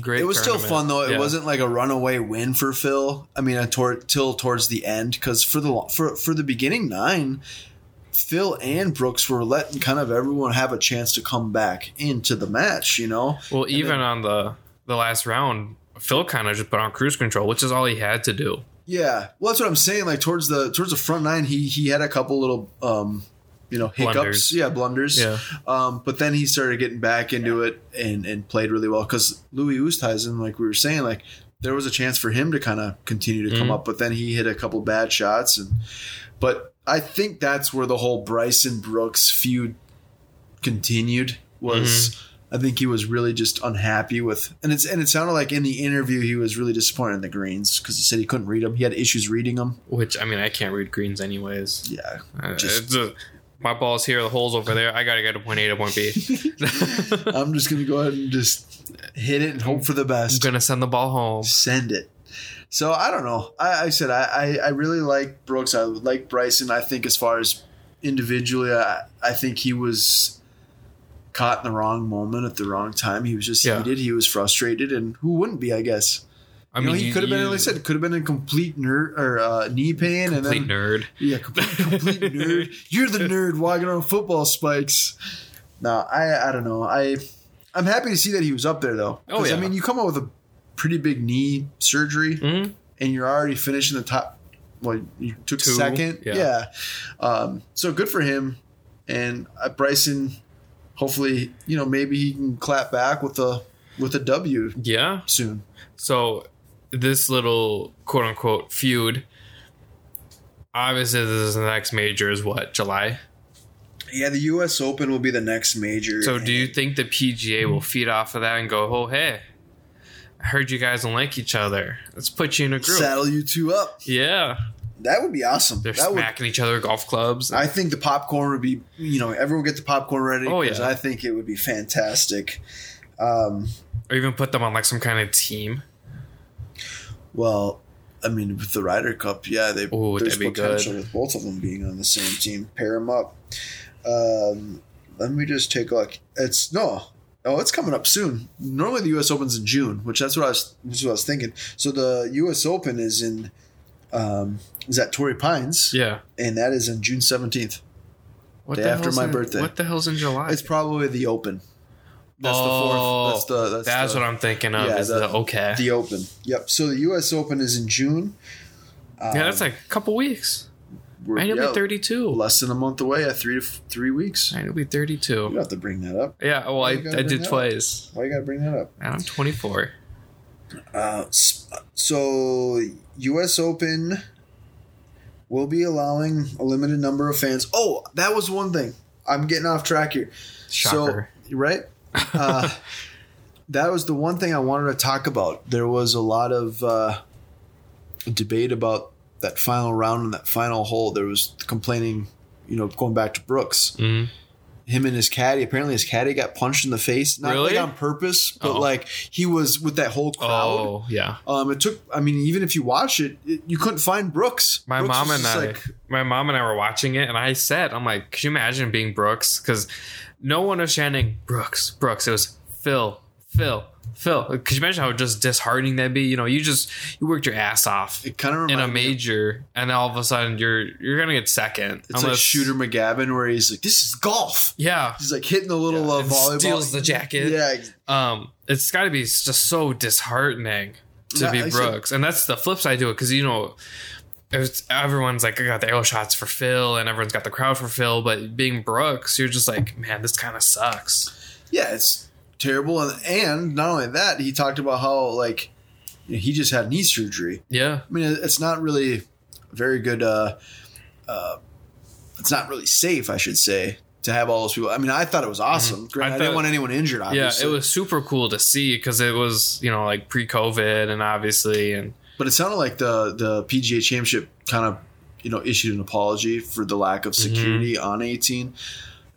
great. it was still fun though. It Yeah. wasn't like a runaway win for Phil. I mean, toward, till towards the end, because for the for for the beginning nine, Phil and Brooks were letting kind of everyone have a chance to come back into the match. You know, Well, even then- on the the last round, Phil kind of just put on cruise control, which is all he had to do. yeah. Well, that's what I'm saying. Like towards the towards the front nine, he he had a couple little um, you know, hiccups. Blunders. Yeah, blunders. Yeah. Um, but then he started getting back into it and and played really well because Louis Oosthuizen, like we were saying, like there was a chance for him to kind of continue to come Mhm. up, but then he hit a couple bad shots, and but I think that's where the whole Bryson Brooks feud continued. Was I think he was really just unhappy with, and it's and it sounded like in the interview he was really disappointed in the greens because he said he couldn't read them. He had issues reading them. Which I mean, I can't read greens anyways. Yeah, Uh, Just- it's a- my ball's here, the hole's over there. I gotta get to point A to point B. I'm just gonna go ahead and just hit it and hope for the best. I'm gonna send the ball home. Send it. So I don't know. I, I said I, I, I really like Brooks. I like Bryson. I think as far as individually, I, I think he was caught in the wrong moment at the wrong time. He was just Yeah. heated. He was frustrated, and who wouldn't be? I guess. I you mean, know, he could have been, like I said, it could have been a complete nerd or uh, knee pain, complete and then nerd. yeah, complete, complete nerd. You're the nerd walking on football spikes. No, I I don't know. I I'm happy to see that he was up there though. Oh, yeah. I mean, you come out with a pretty big knee surgery, Mhm. and you're already finishing the top. Well, you took Two, second. yeah. Yeah. Um, so good for him, and uh, Bryson. Hopefully, you know, maybe he can clap back with a with a W Yeah. soon. So this little quote unquote feud. Obviously, this is the next major is what July. Yeah, the U.S. Open will be the next major. So do you think the PGA will feed off of that and go, oh hey, I heard you guys don't like each other. Let's put you in a group. saddle you two up? Yeah, That would be awesome. they're that would smacking each other with golf clubs. I think the popcorn would be, you know, everyone get the popcorn ready. Oh yeah. I think it would be fantastic. Um, or even put them on like some kind of team. Well, I mean, with the Ryder Cup, yeah, they, Ooh, there's potential good. with both of them being on the same team. Pair them up. Um, let me just take a look. It's no. Oh, it's coming up soon. Normally, the U.S. Open's in June, which that's what I was. What I was thinking. So the U.S. Open is in, um, is at Torrey Pines, Yeah. and that is in June seventeenth. What Day the after my in- birthday. What the hell's in July? It's probably the Open. That's Oh, the fourth. That's the. That's, That's the, what I'm thinking of. yeah, is the- the, okay. The Open. Yep. So the U.S. Open is in June. yeah, that's Um, like a couple weeks. we're- And you'll yeah, be 32. Less than a month away. At three to f- three weeks. And you'll be You 32. don't have to bring that up. Yeah. Well, I, I did that up. twice. Why you gotta bring that up? And I'm 24. Uh, so U.S. Open will be allowing a limited number of fans. Oh, that was one thing. I'm getting off track here. Shocker. So right, uh, that was the one thing I wanted to talk about. There was a lot of uh, debate about that final round and that final hole. There was complaining, you know, going back to Brooks, Mhm. him and his caddy. Apparently, his caddy got punched in the face, not Really? like on purpose, but Oh. like he was with that whole crowd. Oh, yeah. Um, it took. I mean, even if you watch it, it you couldn't find Brooks. My Brooks mom and I, my mom and I were watching it, and I said, "I'm like, could you imagine being Brooks? Because no one was chanting Brooks, Brooks. It was Phil, Phil, Phil. Could you imagine how just disheartening that'd be? You know, you just you worked your ass off It kind of in a major, and then all of a sudden you're you're gonna get second. It's like Shooter McGavin, where he's like, "This is golf." Yeah. He's like hitting the little uh, volleyball. steals the jacket. Yeah, Um, it's got to be just so disheartening to Yeah, be Brooks, and that's the flip side to it because you know. It's, everyone's like, I got the arrow shots for Phil, and everyone's got the crowd for Phil. But being Brooks, you're just like, man, this kind of sucks. yeah, it's terrible. And, and not only that, he talked about how like you know, he just had knee surgery. Yeah, I mean, it's not really very good. Uh, uh, it's not really safe, I should say, to have all those people. I mean, I thought it was awesome. Granted, I, I didn't want anyone injured. yeah, it was super cool to see because it was, you know, like pre-COVID, and obviously, and But it sounded like the the PGA Championship kind of you know issued an apology for the lack of Mm-hmm. security on 18.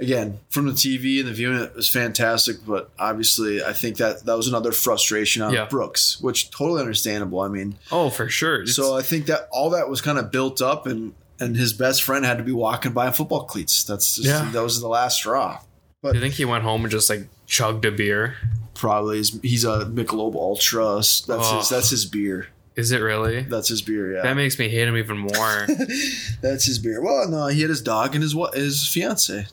Again, from the TV and the viewing, it was fantastic. But obviously, I think that that was another frustration on Yeah. Brooks, which totally understandable. I mean, oh, for sure. It's- so I think that all that was kind of built up, and and his best friend had to be walking by in football cleats. That's just, Yeah. that was the last straw. But you think he went home and just like chugged a beer? Probably he's, he's a Michelob Ultra. That's Oh. his that's his beer. Is it really? That's his beer. Yeah. That makes me hate him even more. That's his beer. Well, no, he had his dog and his what his fiance.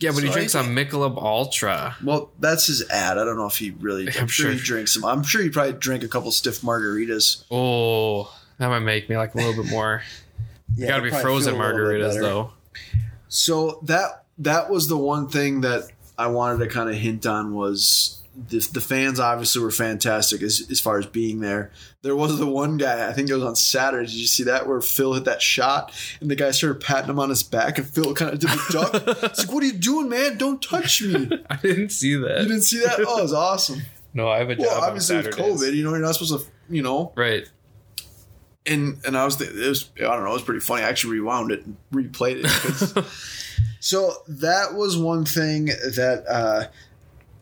yeah, but he So I drinks a think- Michelob Ultra. Well, that's his ad. I don't know if he really. I'm, I'm sure, he sure. drinks some. I'm sure he probably drank a couple stiff margaritas. Oh, that might make me like a little bit more. Yeah, Gotta be probably frozen feel a little bit margaritas better. though. So that that was the one thing that I wanted to kind of hint on was the, the fans obviously were fantastic as, as far as being there. There was the one guy, I think it was on Saturday. Did you see that where Phil hit that shot and the guy started patting him on his back and Phil kind of did the duck? it's like, what are you doing, man? Don't touch me. I didn't see that. You didn't see that? Oh, it was awesome. no, I have a job. Well, obviously with COVID, you know, you're not supposed to, you know. Right. And and I was, th- it was, I don't know, it was pretty funny. I actually rewound it and replayed it. so that was one thing that uh,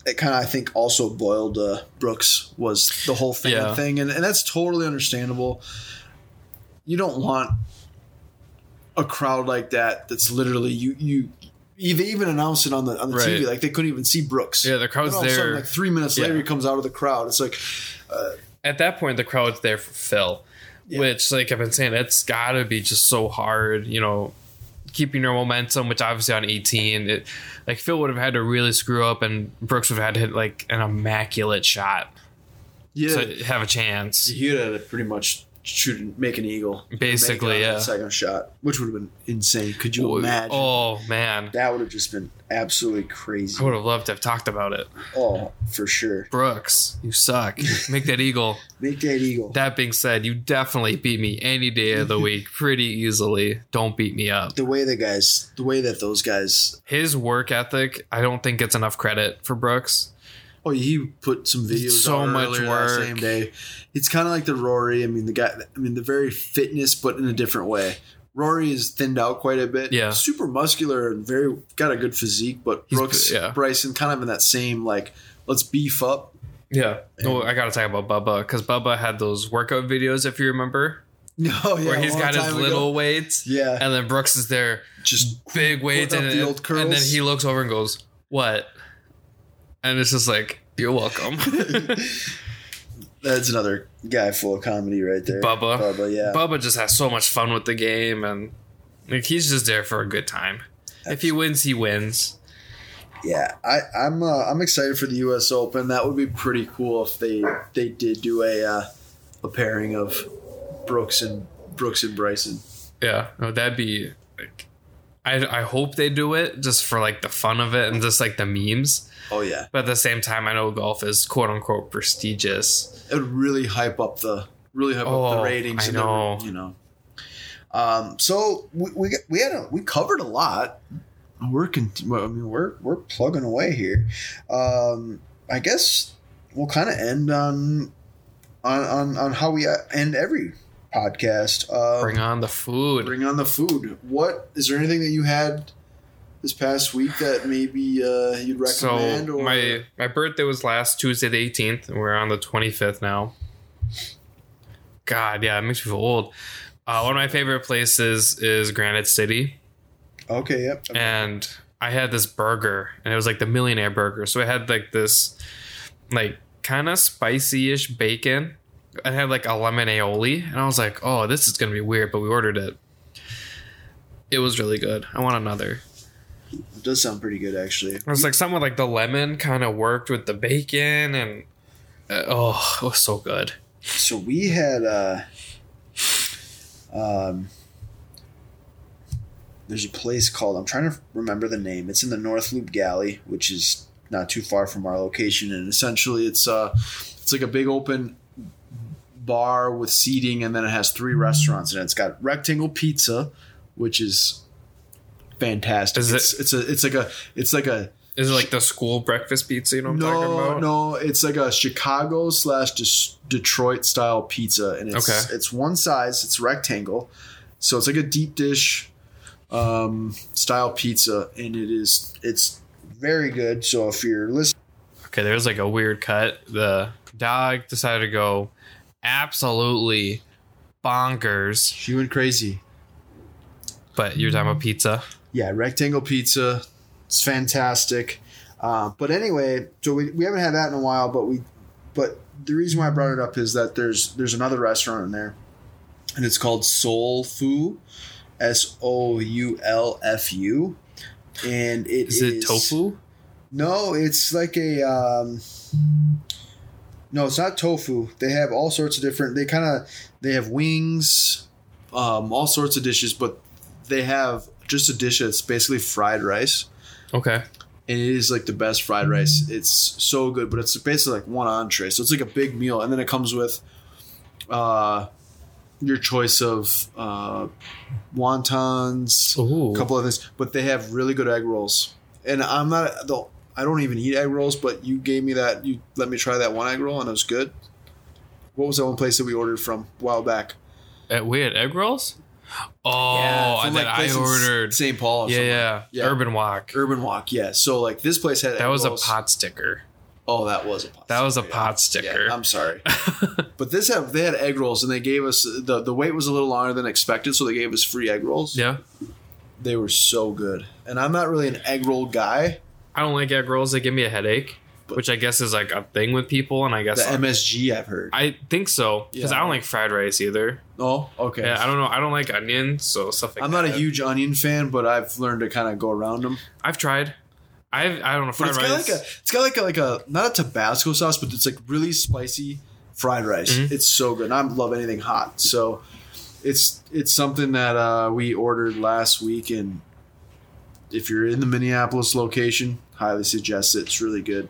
it kind of I think also boiled uh, Brooks was the whole fan Yeah. thing, and, and that's totally understandable. You don't want a crowd like that. That's literally you you. They even announced it on the on the TV, like they couldn't even see Brooks. Yeah, the crowd's And all of a sudden, there. like three minutes later, Yeah. he comes out of the crowd. It's like, At that point, the crowd's there for Phil, which, like I've been saying, it's got to be just so hard. You know, keeping your momentum, which obviously on 18, it like Phil would have had to really screw up, and Brooks would have had to hit like an immaculate shot yeah, to have a chance. he had pretty much shoot and make an eagle. Basically, yeah. second shot, which would have been insane. Could you imagine? Oh man, That would have just been absolutely crazy. I would have loved to have talked about it. Oh, for sure. Brooks, you suck. Make that eagle. Make that eagle. That being said, you definitely beat me any day of the week pretty easily. Don't beat me up. the way the guys, the way that those guys. His work ethic, I don't think gets enough credit for Brooks. Oh, he put some videos. So much work. Same day. It's kind of like the Rory. I mean, the guy. I mean, the very fitness, but in a different way. Rory is thinned out quite a bit. Yeah. super muscular and very got a good physique. But He's Brooks, good, yeah. Bryson, kind of in that same like, let's beef up. Yeah. No, I gotta talk about Bubba because Bubba had those workout videos, if you remember, No, yeah, where he's got his ago. little weights. Yeah, And then Brooks is there, just big weights, and, the old and then he looks over and goes, "What?" And it's just like, "You're welcome." that's another guy full of comedy right there. Bubba. Bubba, yeah. Bubba just has so much fun with the game, and like he's just there for a good time. If he wins, he wins. Yeah, I, I'm uh, I'm excited for the U.S. Open. That would be pretty cool if they they did do a uh, a pairing of Brooks and Brooks and Bryson. Yeah, no, that'd be like. I, I hope they do it just for like the fun of it and just like the memes. Oh yeah, But at the same time, I know golf is quote unquote prestigious. it would really hype up the really hype up the Oh, ratings. I the- know. you know. Um, so we we, we had a, we covered a lot. We're con- I mean we're we're plugging away here. Um, I guess we'll kind of end on on on on how we uh, end every podcast. Um, Bring on the food. Bring on the food. What is there anything that you had this past week that maybe uh, you'd recommend? so or my my birthday was last Tuesday the 18th, and we're on the 25th now. God, yeah, it makes me feel old. Uh, one of my favorite places is Granite City. okay, yep. and I had this burger, and it was like the millionaire burger. So it had like this, like kind of spicy-ish bacon. It had like a lemon aioli, and I was like, "Oh, this is gonna be weird," but we ordered it. It was really good. I want another. It does sound pretty good actually. It was like something like the lemon kind of worked with the bacon, and uh, oh, it was so good. So we had uh, um, there's a place called I'm trying to remember the name. It's in the North Loop Galley, which is not too far from our location, and essentially it's uh it's like a big open bar with seating, and then it has three restaurants, and it's got rectangle pizza, which is fantastic. Is it- it's, it's a it's like a it's like a Is it like the school breakfast pizza? You know what I'm talking no, about? no, it's like a Chicago slash Detroit style pizza, and it's Okay. it's one size, it's rectangle, so it's like a deep dish um, style pizza, and it is it's very good. So if you're listening, Okay, there's like a weird cut. The dog decided to go absolutely bonkers. she went crazy. But you're talking about pizza. Yeah, rectangle pizza, it's fantastic. Uh, but anyway, so we, we haven't had that in a while, but we but the reason why I brought it up is that there's there's another restaurant in there, and it's called Soul Fu, S O U L F U, and it Is is it tofu? No, it's like a. Um, no, it's not tofu. They have all sorts of different. They kind of they have wings, um, all sorts of dishes, but they have just a dish that's basically fried rice Okay. and it is like the best fried rice. It's so good, but it's basically like one entree, so it's like a big meal, and then it comes with uh, your choice of uh, wontons, Ooh. a couple of things, but they have really good egg rolls. And I'm not the I don't even eat egg rolls, but you gave me that. You let me try that one egg roll, and it was good. What was that one place that we ordered from a while back? Uh, we had egg rolls. Oh, from, and then I ordered. St. Paul. Or Yeah, yeah, Yeah. Urban Wok. Urban Wok. Yeah. So like this place had That was a pot sticker. Oh, that was a pot. That was a sticker, pot sticker. Yeah, I'm sorry, but this have they had egg rolls, and they gave us the the wait was a little longer than expected, so they gave us free egg rolls. yeah, They were so good, and I'm not really an egg roll guy. I don't like egg rolls. They give me a headache, But- which I guess is like a thing with people. And I guess The MSG I've heard. I think so because Yeah. I don't like fried rice either. oh, okay. Yeah, I don't know. I don't like onions, so stuff like I'm that. not a huge onion fan, but I've learned to kind of go around them. I've tried. I've I don't know fried it's got rice. like a it's got like a like a not a Tabasco sauce, but it's like really spicy fried rice. Mhm. It's so good. And I love anything hot. So it's it's something that uh, we ordered last week, and if you're in the Minneapolis location, highly suggest it. It's really good.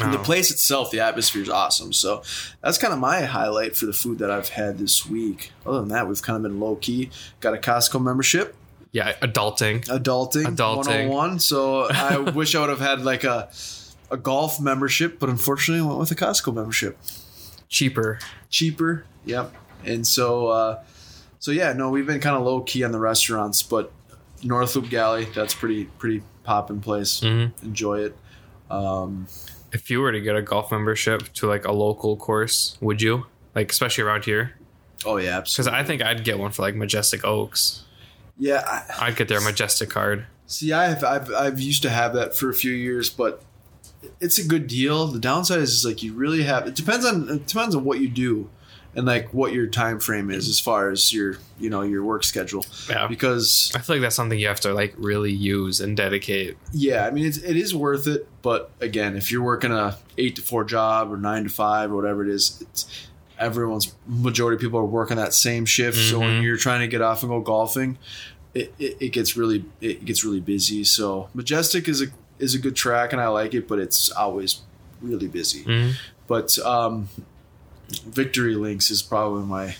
And the Oh. place itself, the atmosphere is awesome. So that's kind of my highlight for the food that I've had this week. Other than that, we've kind of been low key. Got a Costco membership yeah, adulting. adulting, Adulting. 101 so i wish i would have had like a a golf membership but unfortunately i went with a costco membership Cheaper. cheaper yep and so uh so yeah no we've been kind of low key on the restaurants but north loop galley that's pretty pretty poppin' place hmm enjoy it um If you were to get a golf membership to like a local course, would you? Like especially around here? oh yeah Because I think I'd get one for like Majestic Oaks. yeah I, I'd get their Majestic card. see i have I've, I've used to have that for a few years but it's a good deal the downside is, is like you really have it depends on it depends on what you do and like what your time frame is as far as your you know your work schedule Yeah. because I feel like that's something you have to like really use and dedicate. yeah i mean it's, it is worth it but again if you're working a 8 to 4 job or 9 to 5 or whatever it is it's everyone's majority of people are working that same shift so when Mhm. you're trying to get off and go golfing it, it, it gets really it gets really busy so majestic is a is a good track and i like it but it's always really busy Mhm. but um, Victory Links is probably my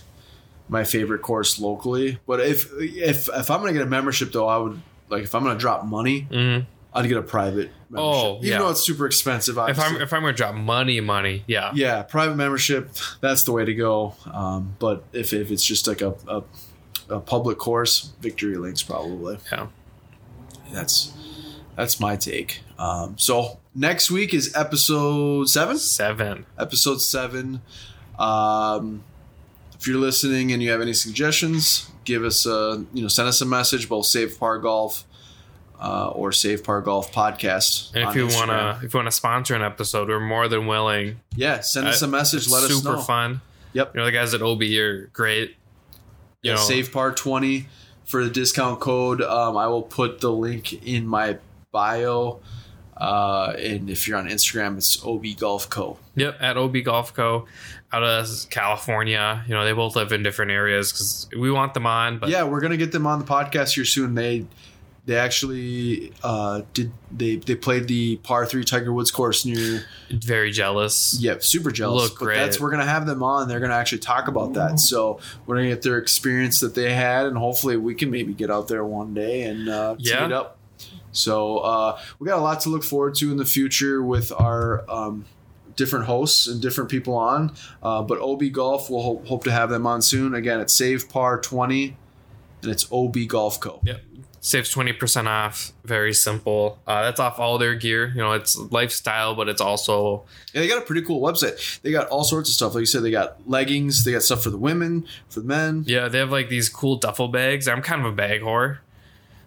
my favorite course locally. But if if if I'm gonna get a membership though, I would like if I'm gonna drop money, Mhm. I'd get a private membership. Oh, even yeah. though it's super expensive. If I'm if I'm gonna drop money, money, yeah. yeah, private membership, that's the way to go. Um, but if, if it's just like a, a a public course, Victory Links probably. Yeah. That's that's my take. Um, so next week is episode seven. Seven. episode seven. Um, if you're listening and you have any suggestions, give us a you know send us a message both Save Par Golf uh, or Save Par Golf podcast. And if you Instagram. wanna if you wanna sponsor an episode, we're more than willing. yeah, send us Uh, a message. Let us know. Super fun. Yep. You know the guys at OB are great. You Yeah, know, Save Par twenty for the discount code. Um, I will put the link in my bio. Uh, and if you're on Instagram, it's OB Golf Co. Yep, at OB Golf Co. out of California. You know, they both live in different areas because we want them on. But yeah, we're gonna get them on the podcast here soon. They they actually uh, did they they played the par three Tiger Woods course near very jealous. yeah super jealous. Look but great. that's we're gonna have them on. They're gonna actually talk about that. So we're gonna get their experience that they had, and hopefully we can maybe get out there one day and uh, tee Yeah. it up. So uh, we got a lot to look forward to in the future with our. Um, different hosts and different people on uh, but ob golf we'll hope, hope to have them on soon again it's save par 20 and it's ob golf co Yep. Saves twenty percent off. Very simple. Uh, that's off all their gear. You know, it's lifestyle, but it's also Yeah, they got a pretty cool website. They got all sorts of stuff. Like you said, they got leggings. They got stuff for the women, for the men. yeah. They have like these cool duffel bags. I'm kind of a bag whore,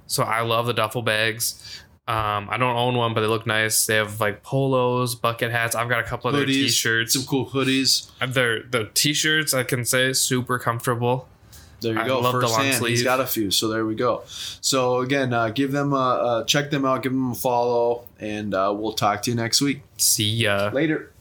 so I love the duffel bags. Um, I don't own one, but they look nice. They have like polos, bucket hats. I've got a couple of their Hoodies, t-shirts. some cool hoodies. Their the t-shirts I can say super comfortable. There you I go. love the First long hand. He's got a few. So there we go. So again, uh, give them a, uh, check them out. Give them a follow, and uh, we'll talk to you next week. See ya. Later.